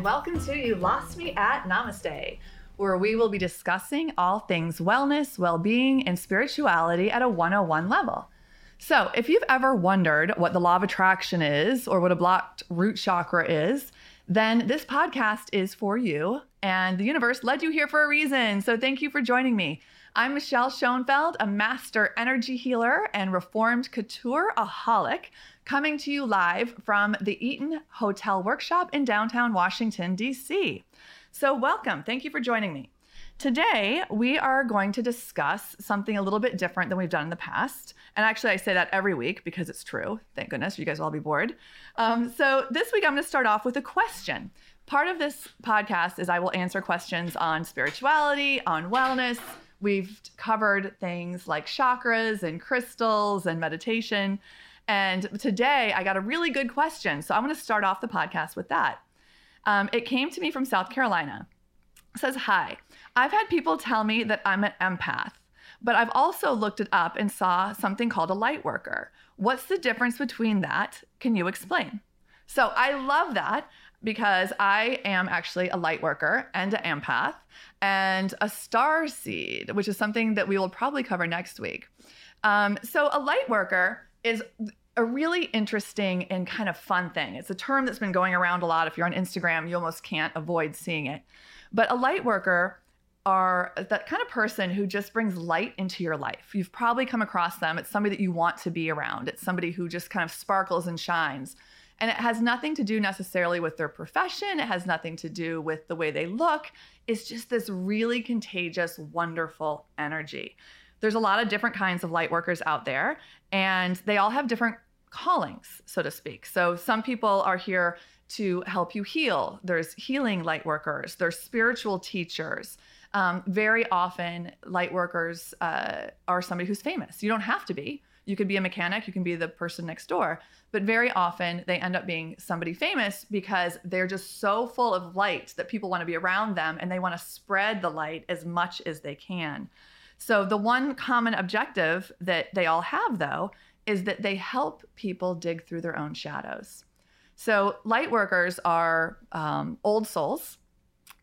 and welcome to You Lost Me at Namaste, where we will be discussing all things wellness, well being, and spirituality at a 101 level. So, if you've ever wondered what the law of attraction is or what a blocked root chakra is, then this podcast is for you. And the universe led you here for a reason. So, thank you for joining me. I'm Michelle Schoenfeld, a master energy healer and reformed couture aholic, coming to you live from the Eaton Hotel Workshop in downtown Washington, D.C. So, welcome. Thank you for joining me. Today, we are going to discuss something a little bit different than we've done in the past. And actually, I say that every week because it's true. Thank goodness. You guys will all be bored. Um, so, this week, I'm going to start off with a question. Part of this podcast is I will answer questions on spirituality, on wellness, We've covered things like chakras and crystals and meditation. And today I got a really good question. So I'm going to start off the podcast with that. Um, it came to me from South Carolina. It says, Hi, I've had people tell me that I'm an empath, but I've also looked it up and saw something called a light worker. What's the difference between that? Can you explain? So I love that because I am actually a light worker and an empath and a star seed, which is something that we will probably cover next week. Um, so, a light worker is a really interesting and kind of fun thing. It's a term that's been going around a lot. If you're on Instagram, you almost can't avoid seeing it. But a light worker are that kind of person who just brings light into your life. You've probably come across them. It's somebody that you want to be around. It's somebody who just kind of sparkles and shines. And it has nothing to do necessarily with their profession, it has nothing to do with the way they look. It's just this really contagious, wonderful energy. There's a lot of different kinds of light workers out there, and they all have different callings, so to speak. So some people are here to help you heal. There's healing light workers, there's spiritual teachers. Um, very often, light workers uh, are somebody who's famous. You don't have to be. You could be a mechanic, you can be the person next door. But very often they end up being somebody famous because they're just so full of light that people want to be around them and they want to spread the light as much as they can. So, the one common objective that they all have, though, is that they help people dig through their own shadows. So, light workers are um, old souls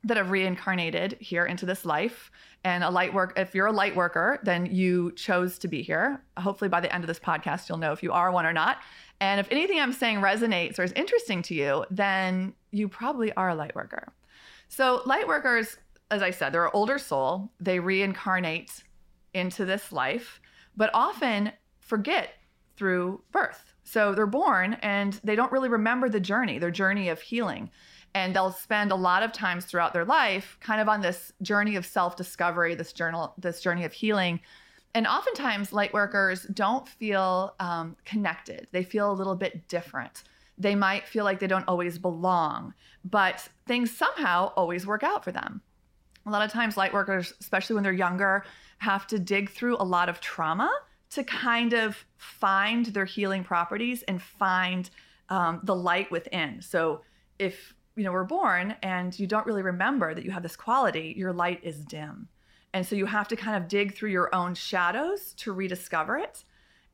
that have reincarnated here into this life. And a light work, if you're a light worker, then you chose to be here. Hopefully, by the end of this podcast, you'll know if you are one or not. And if anything I'm saying resonates or is interesting to you, then you probably are a light worker. So, light workers, as I said, they're an older soul. They reincarnate into this life, but often forget through birth. So, they're born and they don't really remember the journey, their journey of healing. And they'll spend a lot of times throughout their life kind of on this journey of self discovery, this, journal, this journey of healing and oftentimes, light workers don't feel um, connected, they feel a little bit different. They might feel like they don't always belong, but things somehow always work out for them. A lot of times, light workers, especially when they're younger, have to dig through a lot of trauma to kind of find their healing properties and find um, the light within. So, if you know we're born and you don't really remember that you have this quality, your light is dim. And so you have to kind of dig through your own shadows to rediscover it.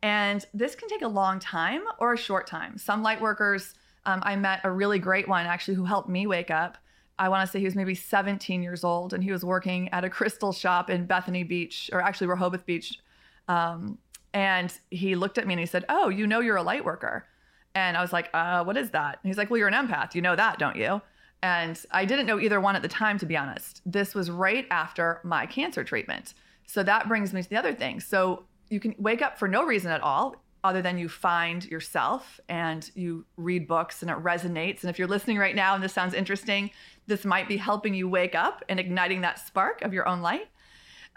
And this can take a long time or a short time. Some light workers, um, I met a really great one actually who helped me wake up. I want to say he was maybe 17 years old and he was working at a crystal shop in Bethany Beach, or actually Rehoboth Beach. Um, and he looked at me and he said, Oh, you know you're a light worker. And I was like, uh, What is that? And he's like, Well, you're an empath. You know that, don't you? And I didn't know either one at the time, to be honest. This was right after my cancer treatment. So that brings me to the other thing. So you can wake up for no reason at all, other than you find yourself and you read books and it resonates. And if you're listening right now and this sounds interesting, this might be helping you wake up and igniting that spark of your own light.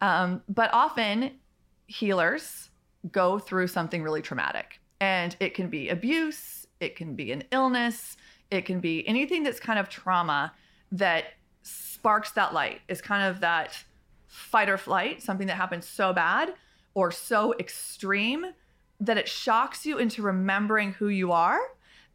Um, but often healers go through something really traumatic, and it can be abuse, it can be an illness, it can be anything that's kind of trauma that sparks that light, is kind of that fight or flight, something that happens so bad or so extreme that it shocks you into remembering who you are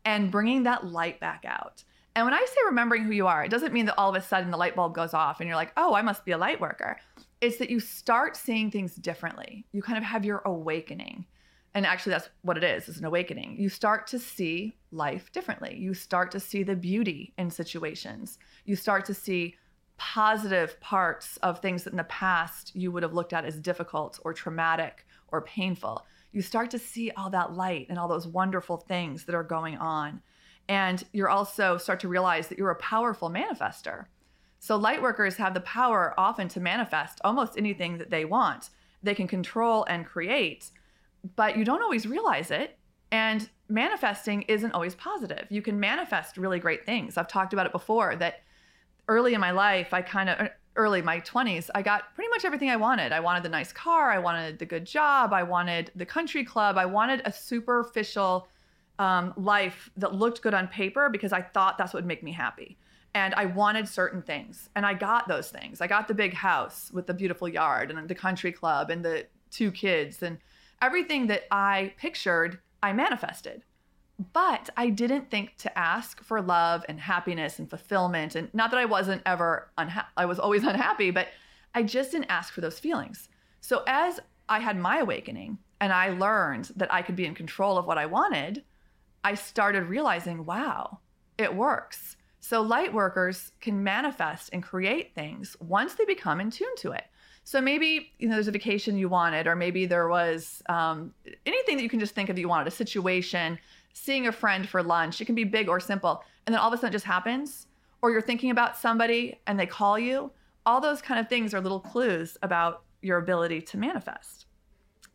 and bringing that light back out. And when I say remembering who you are, it doesn't mean that all of a sudden the light bulb goes off and you're like, oh, I must be a light worker. It's that you start seeing things differently. You kind of have your awakening. And actually, that's what it is, it's an awakening. You start to see life differently. You start to see the beauty in situations. You start to see positive parts of things that in the past you would have looked at as difficult or traumatic or painful. You start to see all that light and all those wonderful things that are going on. And you're also start to realize that you're a powerful manifester. So light workers have the power often to manifest almost anything that they want. They can control and create, but you don't always realize it. And manifesting isn't always positive. You can manifest really great things. I've talked about it before that early in my life, I kind of er, early my 20s, I got pretty much everything I wanted. I wanted the nice car, I wanted the good job, I wanted the country club, I wanted a superficial um, life that looked good on paper because I thought that's what would make me happy. And I wanted certain things, and I got those things. I got the big house with the beautiful yard, and the country club, and the two kids, and everything that I pictured, I manifested. But I didn't think to ask for love and happiness and fulfillment. And not that I wasn't ever unhappy, I was always unhappy, but I just didn't ask for those feelings. So as I had my awakening and I learned that I could be in control of what I wanted, I started realizing, wow, it works. So light workers can manifest and create things once they become in tune to it. So maybe you know there's a vacation you wanted, or maybe there was um, anything that you can just think of that you wanted, a situation, seeing a friend for lunch. It can be big or simple. And then all of a sudden it just happens. Or you're thinking about somebody and they call you. All those kind of things are little clues about your ability to manifest.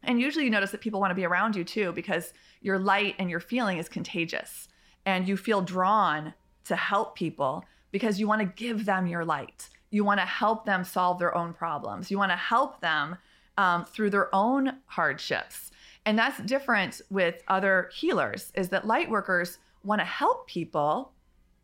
And usually you notice that people want to be around you too because your light and your feeling is contagious. And you feel drawn to help people because you want to give them your light. You want to help them solve their own problems. You want to help them um, through their own hardships. And that's different with other healers is that light workers want to help people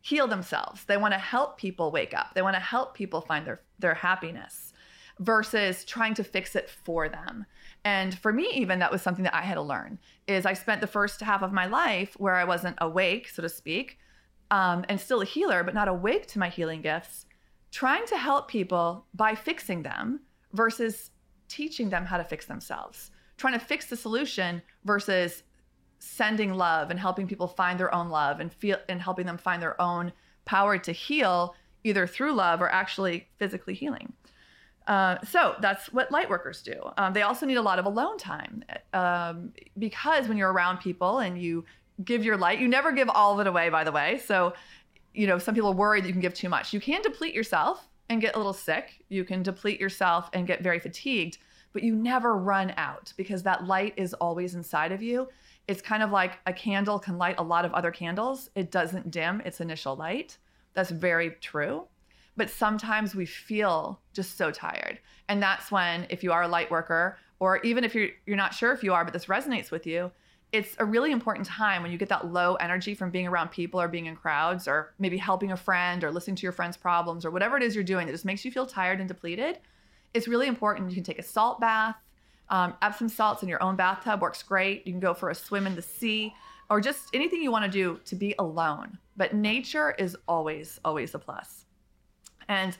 heal themselves. They want to help people wake up. They want to help people find their their happiness versus trying to fix it for them. And for me even that was something that I had to learn is I spent the first half of my life where I wasn't awake, so to speak, um, and still a healer, but not awake to my healing gifts, trying to help people by fixing them versus teaching them how to fix themselves trying to fix the solution versus sending love and helping people find their own love and feel and helping them find their own power to heal either through love or actually physically healing. Uh, so that's what light workers do. Um, they also need a lot of alone time um, because when you're around people and you give your light, you never give all of it away, by the way. So, you know, some people worry that you can give too much. You can deplete yourself and get a little sick. You can deplete yourself and get very fatigued but you never run out because that light is always inside of you. It's kind of like a candle can light a lot of other candles, it doesn't dim its initial light. That's very true. But sometimes we feel just so tired. And that's when, if you are a light worker, or even if you're, you're not sure if you are, but this resonates with you, it's a really important time when you get that low energy from being around people or being in crowds or maybe helping a friend or listening to your friend's problems or whatever it is you're doing that just makes you feel tired and depleted it's really important. You can take a salt bath. Um, Epsom salts in your own bathtub works great. You can go for a swim in the sea or just anything you want to do to be alone. But nature is always, always a plus. And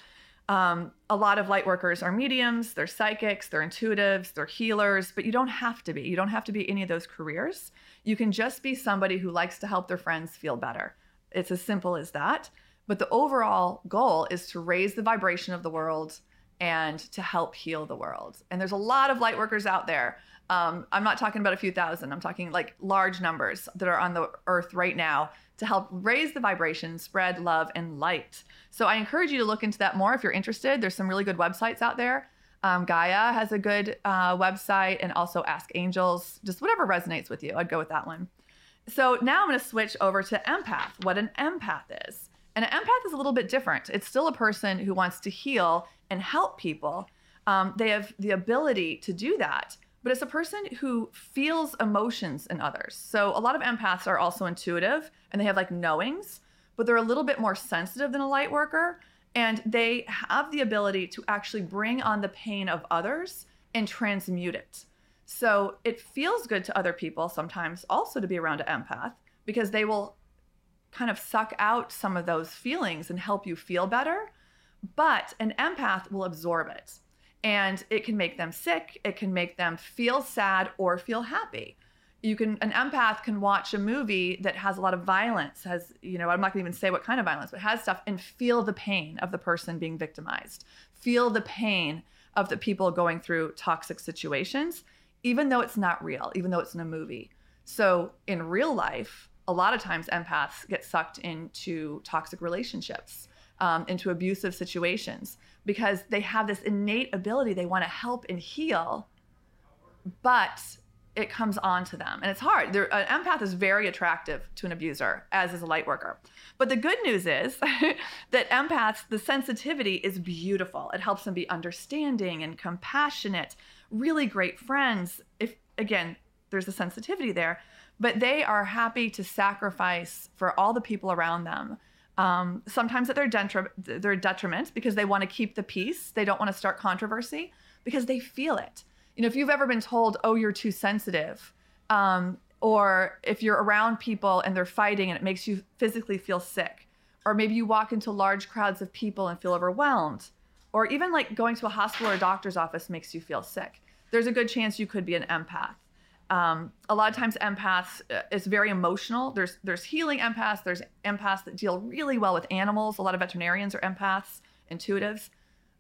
um, a lot of light workers are mediums, they're psychics, they're intuitives, they're healers, but you don't have to be. You don't have to be any of those careers. You can just be somebody who likes to help their friends feel better. It's as simple as that. But the overall goal is to raise the vibration of the world and to help heal the world. And there's a lot of light workers out there. Um, I'm not talking about a few thousand, I'm talking like large numbers that are on the earth right now to help raise the vibration, spread love and light. So I encourage you to look into that more if you're interested. There's some really good websites out there. Um, Gaia has a good uh, website and also Ask Angels, just whatever resonates with you. I'd go with that one. So now I'm going to switch over to empath, what an empath is. And an empath is a little bit different. It's still a person who wants to heal and help people, um, they have the ability to do that. But it's a person who feels emotions in others. So a lot of empaths are also intuitive and they have like knowings, but they're a little bit more sensitive than a light worker. And they have the ability to actually bring on the pain of others and transmute it. So it feels good to other people sometimes also to be around an empath because they will kind of suck out some of those feelings and help you feel better but an empath will absorb it and it can make them sick. It can make them feel sad or feel happy. you can an empath can watch a movie that has a lot of violence has you know i'm not going to even say what kind of violence but has stuff and feel the pain of the person being victimized feel the pain of the people going through toxic situations even though it's not real even though it's in a movie so in real life a lot of times empaths get sucked into toxic relationships um, into abusive situations because they have this innate ability they want to help and heal but it comes on to them and it's hard. They're, an empath is very attractive to an abuser as is a light worker. But the good news is that empaths the sensitivity is beautiful. It helps them be understanding and compassionate really great friends. If again there's a sensitivity there but they are happy to sacrifice for all the people around them um, sometimes at their, detri- their detriment because they want to keep the peace they don't want to start controversy because they feel it you know, if you've ever been told, oh, you're too sensitive, um, or if you're around people and they're fighting and it makes you physically feel sick, or maybe you walk into large crowds of people and feel overwhelmed, or even like going to a hospital or a doctor's office makes you feel sick, there's a good chance you could be an empath. Um, a lot of times empaths uh, is very emotional there's there's healing empaths there's empaths that deal really well with animals a lot of veterinarians are empaths intuitives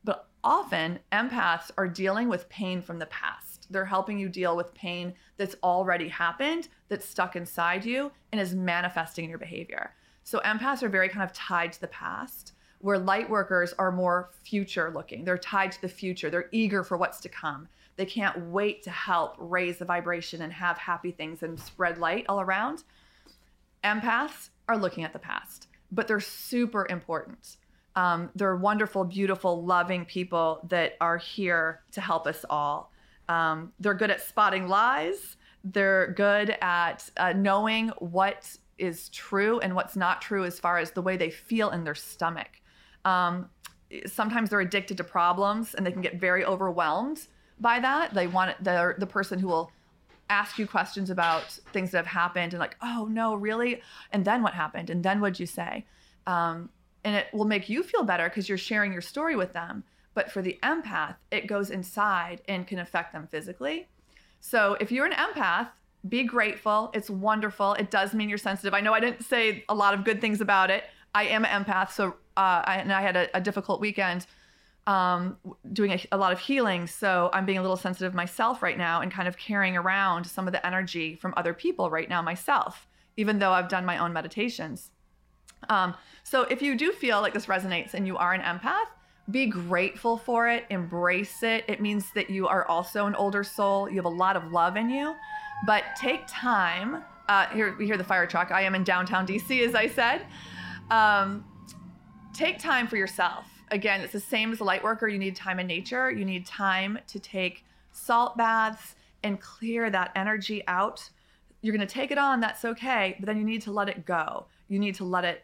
but often empaths are dealing with pain from the past. They're helping you deal with pain that's already happened, that's stuck inside you, and is manifesting in your behavior. So empaths are very kind of tied to the past, where light workers are more future looking. They're tied to the future, they're eager for what's to come. They can't wait to help raise the vibration and have happy things and spread light all around. Empaths are looking at the past, but they're super important um, they're wonderful, beautiful, loving people that are here to help us all. Um, they're good at spotting lies. They're good at uh, knowing what is true and what's not true as far as the way they feel in their stomach. Um, sometimes they're addicted to problems and they can get very overwhelmed by that. They want they're the person who will ask you questions about things that have happened and like, oh no, really? And then what happened? And then what'd you say? Um, and it will make you feel better because you're sharing your story with them. But for the empath, it goes inside and can affect them physically. So if you're an empath, be grateful. It's wonderful. It does mean you're sensitive. I know I didn't say a lot of good things about it. I am an empath, so uh, I, and I had a, a difficult weekend um, doing a, a, lot of healing. So I'm being a little sensitive myself right now and kind of carrying around some of the energy from other people right now myself, even though I've done my own meditations. Um, so if you do feel like this resonates and you are an empath, be grateful for it, embrace it. It means that you are also an older soul. You have a lot of love in you, but take time. Uh, here we hear the fire truck. I am in downtown DC, as I said. Um, take time for yourself. Again, it's the same as a light worker. You need time in nature. You need time to take salt baths and clear that energy out. You're going to take it on, that's okay, but then you need to let it go. You need to let it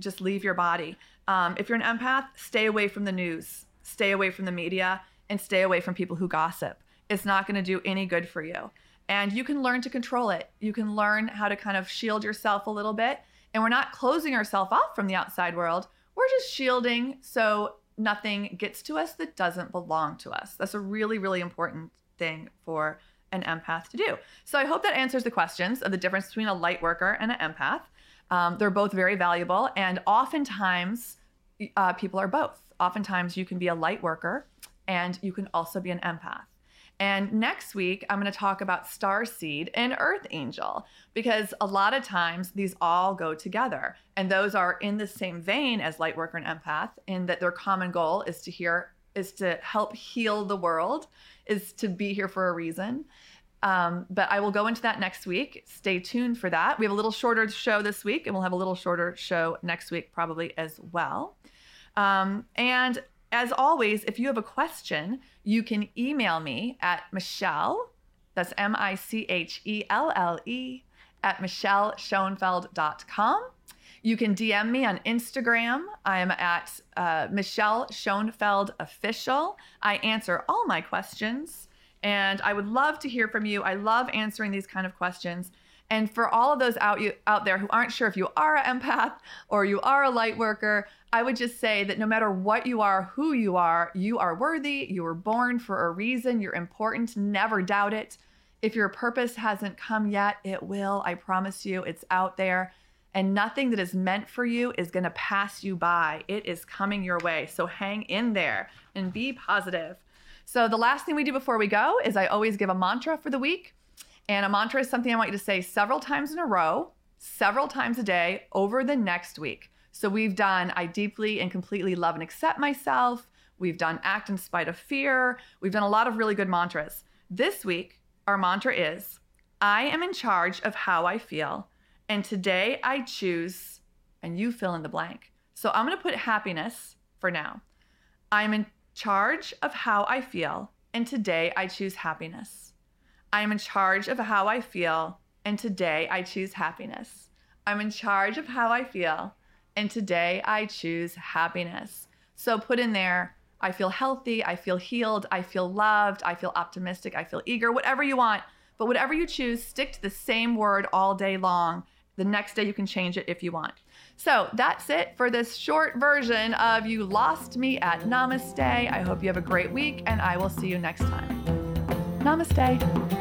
just leave your body. Um, if you're an empath, stay away from the news, stay away from the media, and stay away from people who gossip. It's not going to do any good for you. And you can learn to control it. You can learn how to kind of shield yourself a little bit. And we're not closing ourselves off from the outside world. We're just shielding so nothing gets to us that doesn't belong to us. That's a really, really important thing for an empath to do. So I hope that answers the questions of the difference between a light worker and an empath. Um, they're both very valuable, and oftentimes uh, people are both. Oftentimes you can be a light worker and you can also be an empath. And next week, I'm going to talk about star seed and earth angel because a lot of times these all go together. And those are in the same vein as light worker and empath, in that their common goal is to hear, is to help heal the world, is to be here for a reason. Um, but I will go into that next week. Stay tuned for that. We have a little shorter show this week, and we'll have a little shorter show next week, probably as well. Um, and as always, if you have a question, you can email me at Michelle, that's M I C H E L L E, at michelleschoenfeld.com. You can DM me on Instagram. I am at uh, Michelle Schoenfeld Official. I answer all my questions. And I would love to hear from you. I love answering these kind of questions. And for all of those out you out there who aren't sure if you are an empath or you are a light worker, I would just say that no matter what you are, who you are, you are worthy. You were born for a reason. You're important. Never doubt it. If your purpose hasn't come yet, it will. I promise you, it's out there. And nothing that is meant for you is going to pass you by. It is coming your way. So hang in there and be positive. So, the last thing we do before we go is I always give a mantra for the week. And a mantra is something I want you to say several times in a row, several times a day over the next week. So, we've done I deeply and completely love and accept myself. We've done act in spite of fear. We've done a lot of really good mantras. This week, our mantra is I am in charge of how I feel. And today I choose, and you fill in the blank. So I'm going to put happiness for now. I'm in charge of how I feel. And today I choose happiness. I'm in charge of how I feel. And today I choose happiness. I'm in charge of how I feel. And today I choose happiness. So put in there, I feel healthy, I feel healed, I feel loved, I feel optimistic, I feel eager, whatever you want. But whatever you choose, stick to the same word all day long the next day you can change it if you want. So that's it for this short version of You Lost Me at Namaste. I hope you have a great week and I will see you next time. Namaste.